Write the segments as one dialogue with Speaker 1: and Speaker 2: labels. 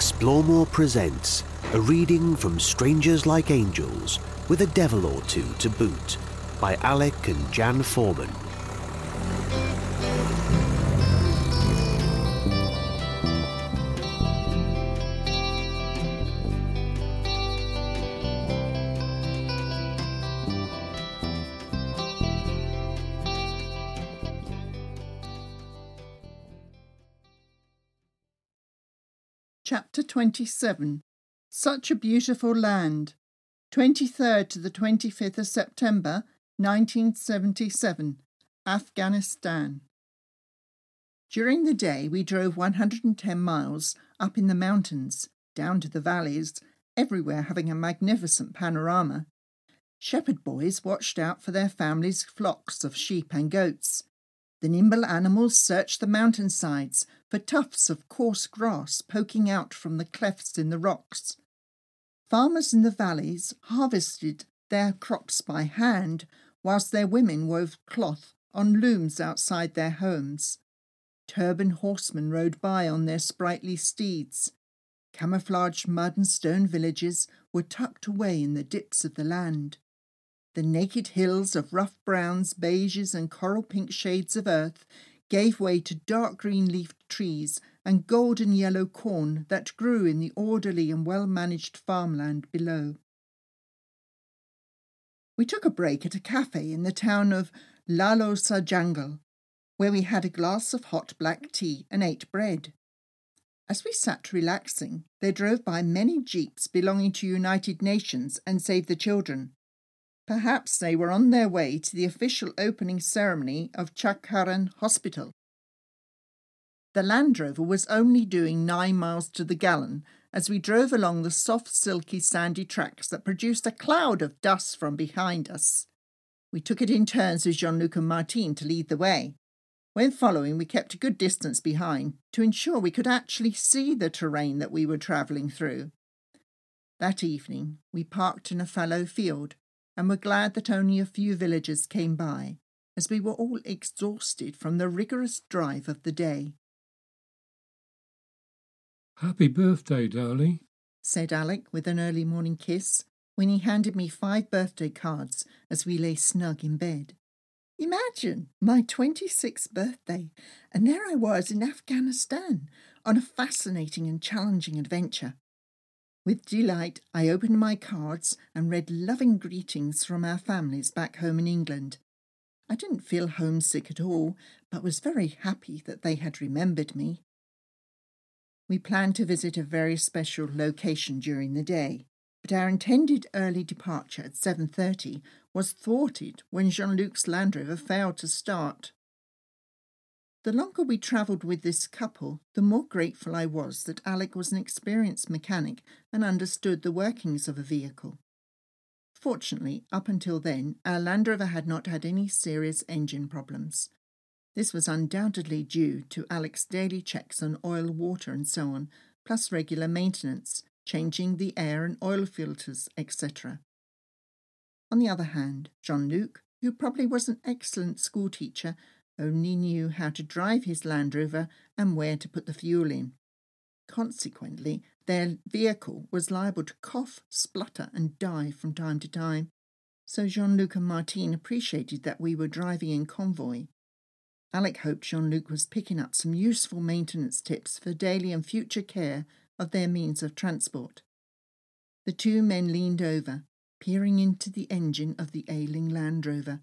Speaker 1: Explore presents a reading from Strangers Like Angels with a devil or two to boot by Alec and Jan Foreman.
Speaker 2: Chapter 27 Such a Beautiful Land, 23rd to the 25th of September 1977, Afghanistan. During the day, we drove 110 miles up in the mountains, down to the valleys, everywhere having a magnificent panorama. Shepherd boys watched out for their families' flocks of sheep and goats. The nimble animals searched the mountainsides for tufts of coarse grass poking out from the clefts in the rocks. Farmers in the valleys harvested their crops by hand, whilst their women wove cloth on looms outside their homes. Turbaned horsemen rode by on their sprightly steeds. Camouflaged mud and stone villages were tucked away in the dips of the land. The naked hills of rough browns, beiges, and coral pink shades of earth gave way to dark green leafed trees and golden yellow corn that grew in the orderly and well managed farmland below. We took a break at a cafe in the town of Lalo Sarjangal, where we had a glass of hot black tea and ate bread. As we sat relaxing, there drove by many jeeps belonging to United Nations and Save the Children. Perhaps they were on their way to the official opening ceremony of Chaghcharan Hospital. The Land Rover was only doing nine miles to the gallon as we drove along the soft, silky, sandy tracks that produced a cloud of dust from behind us. We took it in turns with Jean Luc and Martine to lead the way. When following, we kept a good distance behind to ensure we could actually see the terrain that we were travelling through. That evening, we parked in a fallow field and were glad that only a few villagers came by, as we were all exhausted from the rigorous drive of the day.
Speaker 3: Happy birthday, darling,
Speaker 2: said Alec with an early morning kiss when he handed me five birthday cards as we lay snug in bed. Imagine my 26th birthday, and there I was in Afghanistan on a fascinating and challenging adventure. With delight, I opened my cards and read loving greetings from our families back home in England. I didn't feel homesick at all, but was very happy that they had remembered me. We planned to visit a very special location during the day, but our intended early departure at 7:30 was thwarted when Jean-Luc's Land Rover failed to start. The longer we travelled with this couple, the more grateful I was that Alec was an experienced mechanic and understood the workings of a vehicle. Fortunately, up until then, our Land Rover had not had any serious engine problems. This was undoubtedly due to Alec's daily checks on oil, water, and so on, plus regular maintenance, changing the air and oil filters, etc. On the other hand, Jean Luc, who probably was an excellent schoolteacher, only knew how to drive his Land Rover and where to put the fuel in. Consequently, their vehicle was liable to cough, splutter, and die from time to time. So Jean Luc and Martine appreciated that we were driving in convoy. Alec hoped Jean Luc was picking up some useful maintenance tips for daily and future care of their means of transport. The two men leaned over, peering into the engine of the ailing Land Rover,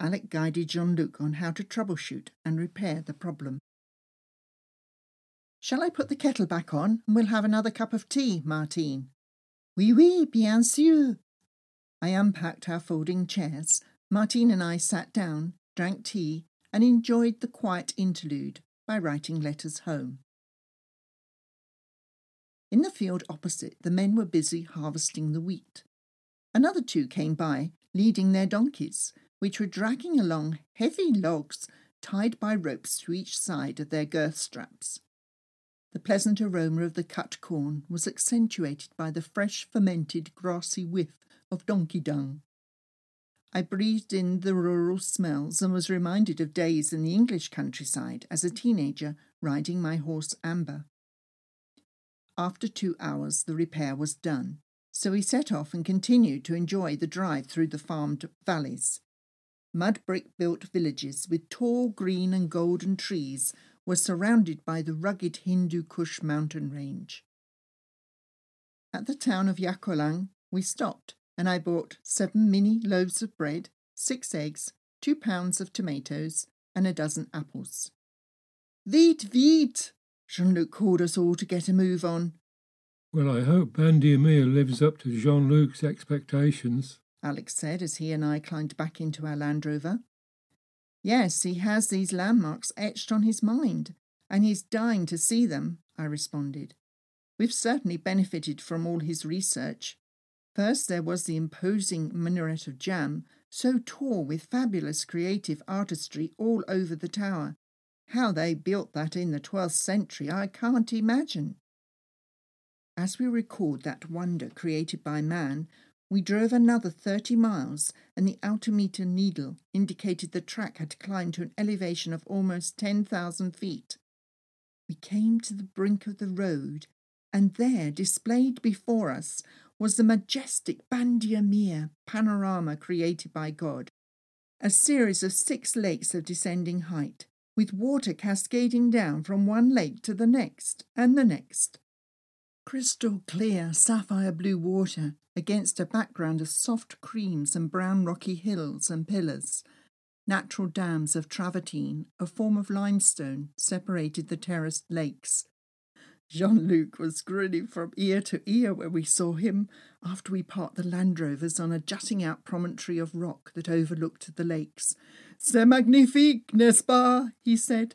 Speaker 2: Alec guided Jean Luc on how to troubleshoot and repair the problem. Shall I put the kettle back on and we'll have another cup of tea, Martine? Oui, oui, bien sûr. I unpacked our folding chairs. Martine and I sat down, drank tea, and enjoyed the quiet interlude by writing letters home. In the field opposite, the men were busy harvesting the wheat. Another two came by, leading their donkeys, which were dragging along heavy logs tied by ropes to each side of their girth straps. The pleasant aroma of the cut corn was accentuated by the fresh fermented grassy whiff of donkey dung. I breathed in the rural smells and was reminded of days in the English countryside as a teenager riding my horse Amber. After two hours, the repair was done, so we set off and continued to enjoy the drive through the farmed valleys. Mud brick built villages with tall green and golden trees were surrounded by the rugged Hindu Kush mountain range. At the town of Yakawlang, we stopped and I bought seven mini loaves of bread, six eggs, two pounds of tomatoes, and a dozen apples. Vite, vite! Jean Luc called us all to get a move on.
Speaker 3: Well, I hope Bandi Amir lives up to Jean Luc's expectations,
Speaker 2: Alec said as he and I climbed back into our Land Rover. Yes, he has these landmarks etched on his mind, and he's dying to see them, I responded. We've certainly benefited from all his research. First, there was the imposing minaret of Jam, so tall with fabulous creative artistry all over the tower. How they built that in the 12th century, I can't imagine. As we record that wonder created by man, we drove another 30 miles, and the altimeter needle indicated the track had climbed to an elevation of almost 10,000 feet. We came to the brink of the road, and there, displayed before us, was the majestic Bandi Amir panorama created by God, a series of six lakes of descending height, with water cascading down from one lake to the next and the next. Crystal clear sapphire blue water against a background of soft creams and brown rocky hills and pillars. Natural dams of travertine, a form of limestone, separated the terraced lakes. Jean Luc was grinning from ear to ear when we saw him after we parked the Land Rovers on a jutting out promontory of rock that overlooked the lakes. C'est magnifique, n'est-ce pas? he said.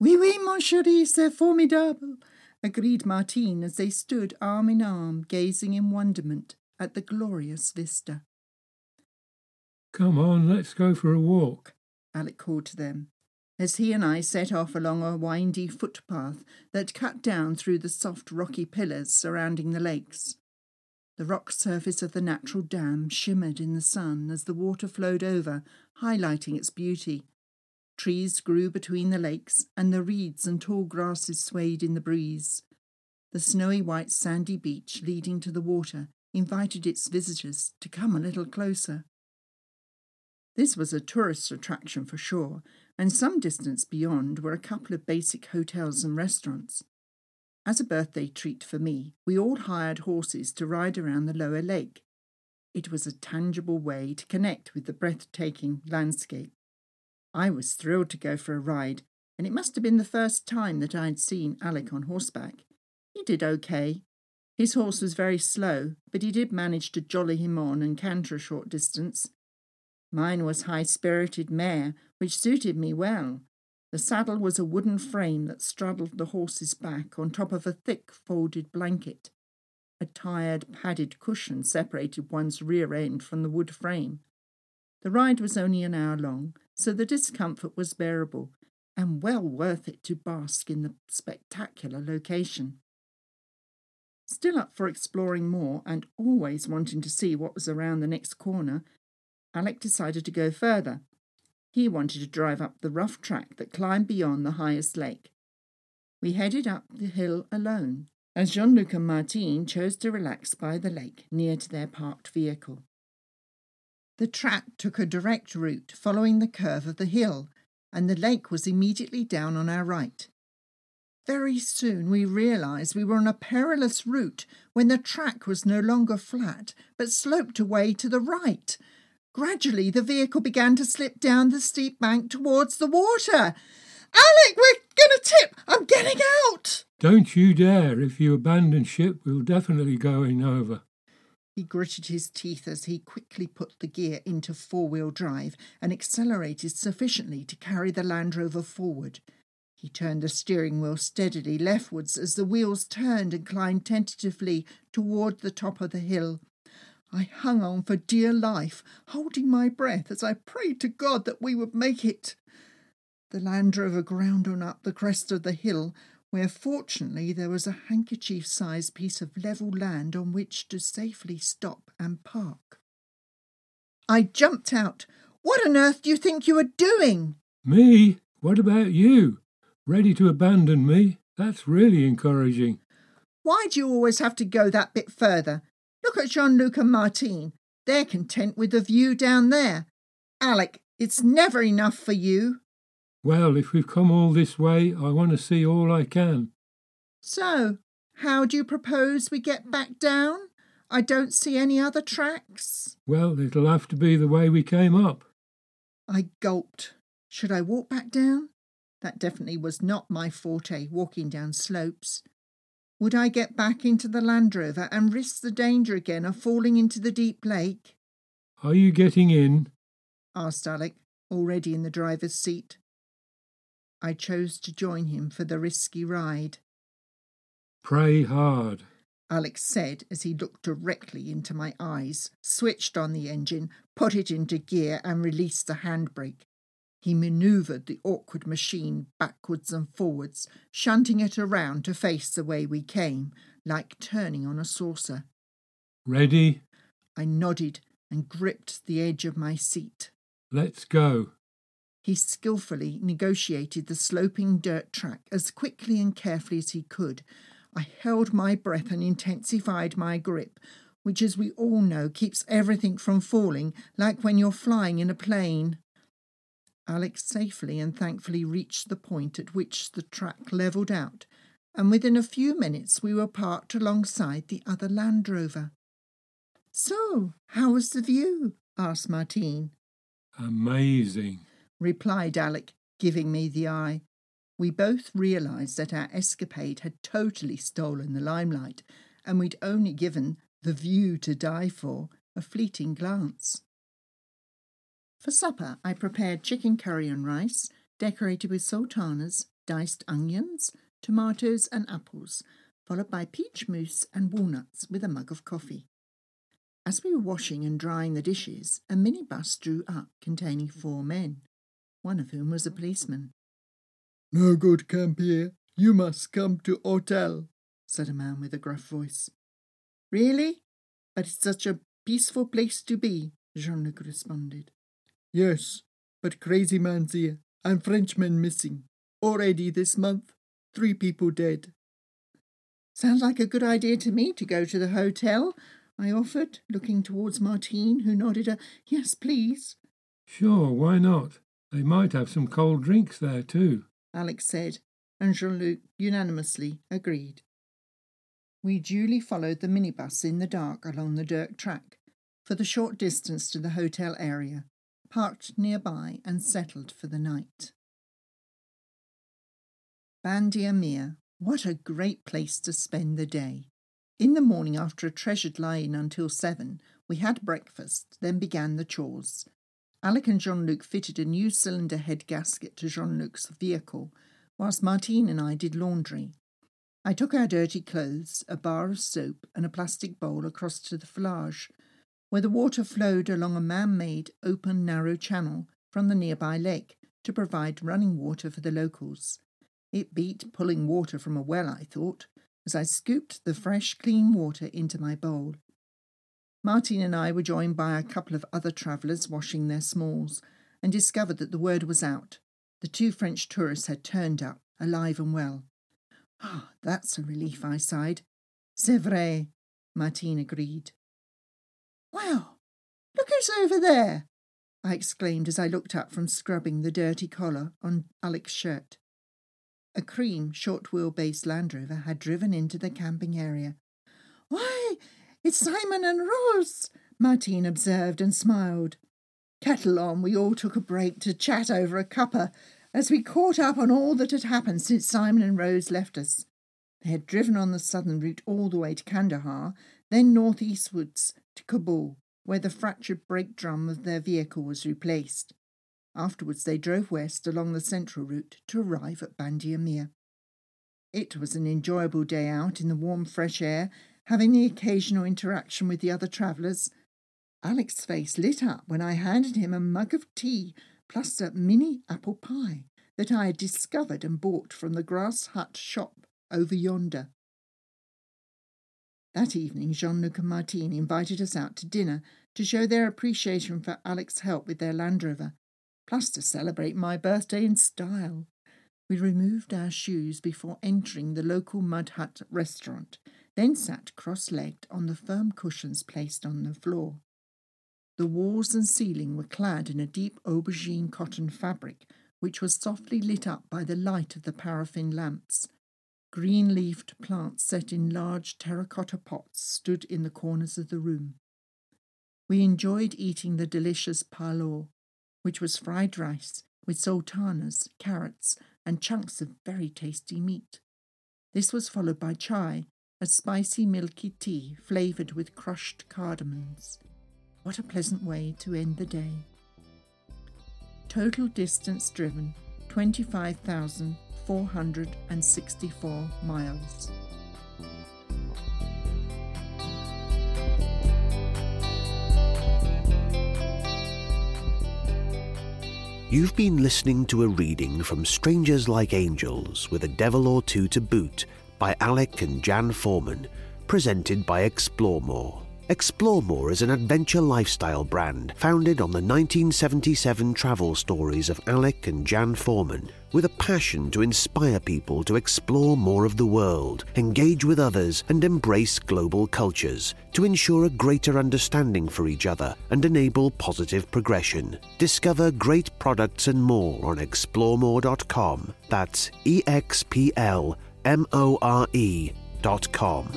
Speaker 2: Oui, oui, mon chéri, c'est formidable, agreed Martine as they stood arm in arm, gazing in wonderment at the glorious vista.
Speaker 3: Come on, let's go for a walk,
Speaker 2: Alec called to them, as he and I set off along a windy footpath that cut down through the soft rocky pillars surrounding the lakes. The rock surface of the natural dam shimmered in the sun as the water flowed over, highlighting its beauty. Trees grew between the lakes, and the reeds and tall grasses swayed in the breeze. The snowy white sandy beach leading to the water invited its visitors to come a little closer. This was a tourist attraction for sure, and some distance beyond were a couple of basic hotels and restaurants. As a birthday treat for me, we all hired horses to ride around the lower lake. It was a tangible way to connect with the breathtaking landscape. I was thrilled to go for a ride, and it must have been the first time that I had seen Alec on horseback. He did okay, his horse was very slow, but he did manage to jolly him on and canter a short distance. Mine was high spirited mare, which suited me well. The saddle was a wooden frame that straddled the horse's back on top of a thick folded blanket. A tired, padded cushion separated one's rear end from the wood frame. The ride was only an hour long, so the discomfort was bearable, and well worth it to bask in the spectacular location. Still up for exploring more and always wanting to see what was around the next corner, Alec decided to go further. He wanted to drive up the rough track that climbed beyond the highest lake. We headed up the hill alone, as Jean Luc and Martine chose to relax by the lake near to their parked vehicle. The track took a direct route following the curve of the hill, and the lake was immediately down on our right. Very soon we realized we were on a perilous route when the track was no longer flat but sloped away to the right. Gradually the vehicle began to slip down the steep bank towards the water. Alec, we're going to tip! I'm getting out!
Speaker 3: Don't you dare. If you abandon ship, we'll definitely go in over.
Speaker 2: He gritted his teeth as he quickly put the gear into four wheel drive and accelerated sufficiently to carry the Land Rover forward. He turned the steering wheel steadily leftwards as the wheels turned and climbed tentatively toward the top of the hill. I hung on for dear life, holding my breath as I prayed to God that we would make it. The Land Rover ground on up the crest of the hill, where fortunately there was a handkerchief sized piece of level land on which to safely stop and park. I jumped out. What on earth do you think you are doing?
Speaker 3: Me? What about you? Ready to abandon me? That's really encouraging.
Speaker 2: Why do you always have to go that bit further? Look at Jean Luc and Martine. They're content with the view down there. Alec, it's never enough for you.
Speaker 3: Well, if we've come all this way, I want to see all I can.
Speaker 2: So, how do you propose we get back down? I don't see any other tracks.
Speaker 3: Well, it'll have to be the way we came up.
Speaker 2: I gulped. Should I walk back down? That definitely was not my forte, walking down slopes. Would I get back into the Land Rover and risk the danger again of falling into the deep lake?
Speaker 3: Are you getting in?
Speaker 2: asked Alec, already in the driver's seat. I chose to join him for the risky ride.
Speaker 3: Pray hard.
Speaker 2: Alec said as he looked directly into my eyes, switched on the engine, put it into gear, and released the handbrake. He manoeuvred the awkward machine backwards and forwards, shunting it around to face the way we came, like turning on a saucer.
Speaker 3: Ready?
Speaker 2: I nodded and gripped the edge of my seat.
Speaker 3: Let's go.
Speaker 2: He skilfully negotiated the sloping dirt track as quickly and carefully as he could, I held my breath and intensified my grip, which, as we all know, keeps everything from falling, like when you're flying in a plane. Alec safely and thankfully reached the point at which the track levelled out, and within a few minutes we were parked alongside the other Land Rover. So, how was the view? asked Martine.
Speaker 3: Amazing,
Speaker 2: replied Alec, giving me the eye. We both realised that our escapade had totally stolen the limelight, and we'd only given the view to die for a fleeting glance. For supper, I prepared chicken curry and rice, decorated with sultanas, diced onions, tomatoes, and apples, followed by peach mousse and walnuts with a mug of coffee. As we were washing and drying the dishes, a minibus drew up containing four men, one of whom was a policeman.
Speaker 4: No good camp here. You must come to hotel,
Speaker 2: said a man with a gruff voice. Really? But it's such a peaceful place to be, Jean Luc responded.
Speaker 4: Yes, but crazy man's here, and Frenchman missing. Already this month, three people dead.
Speaker 2: Sounds like a good idea to me to go to the hotel, I offered, looking towards Martine, who nodded a yes, please.
Speaker 3: Sure, why not? They might have some cold drinks there too.
Speaker 2: Alec said, and Jean Luc unanimously agreed. We duly followed the minibus in the dark along the dirt track for the short distance to the hotel area, parked nearby and settled for the night. Bandi Amir, what a great place to spend the day. In the morning, after a treasured lie-in until seven, we had breakfast, then began the chores. Alec and Jean Luc fitted a new cylinder head gasket to Jean Luc's vehicle, whilst Martine and I did laundry. I took our dirty clothes, a bar of soap, and a plastic bowl across to the flage, where the water flowed along a man made, open, narrow channel from the nearby lake to provide running water for the locals. It beat pulling water from a well, I thought, as I scooped the fresh, clean water into my bowl. Martine and I were joined by a couple of other travellers washing their smalls and discovered that the word was out. The two French tourists had turned up, alive and well. Ah, oh, that's a relief, I sighed. C'est vrai, Martine agreed. Wow, look who's over there, I exclaimed as I looked up from scrubbing the dirty collar on Alec's shirt. A cream, short wheelbase Land Rover had driven into the camping area. Why, it's Simon and Rose, Martine observed and smiled. Kettle on, we all took a break to chat over a cuppa as we caught up on all that had happened since Simon and Rose left us. They had driven on the southern route all the way to Kandahar, then northeastwards to Kabul, where the fractured brake drum of their vehicle was replaced. Afterwards, they drove west along the central route to arrive at Bandi Amir. It was an enjoyable day out in the warm, fresh air having the occasional interaction with the other travellers. Alec's face lit up when I handed him a mug of tea plus a mini apple pie that I had discovered and bought from the grass hut shop over yonder. That evening, Jean Luc and Martine invited us out to dinner to show their appreciation for Alec's help with their Land Rover, plus to celebrate my birthday in style. We removed our shoes before entering the local mud hut restaurant, then sat cross legged on the firm cushions placed on the floor. The walls and ceiling were clad in a deep aubergine cotton fabric, which was softly lit up by the light of the paraffin lamps. Green leafed plants set in large terracotta pots stood in the corners of the room. We enjoyed eating the delicious palo, which was fried rice with sultanas, carrots, and chunks of very tasty meat. This was followed by chai, a spicy milky tea flavoured with crushed cardamoms. What a pleasant way to end the day. Total distance driven 25,464 miles.
Speaker 1: You've been listening to a reading from Strangers Like Angels with a Devil or Two to Boot by Alec and Jan Foreman, presented by Explore More. Explore More is an adventure lifestyle brand founded on the 1977 travel stories of Alec and Jan Foreman, with a passion to inspire people to explore more of the world, engage with others, and embrace global cultures to ensure a greater understanding for each other and enable positive progression. Discover great products and more on exploremore.com. That's E X P L M O R E dot com.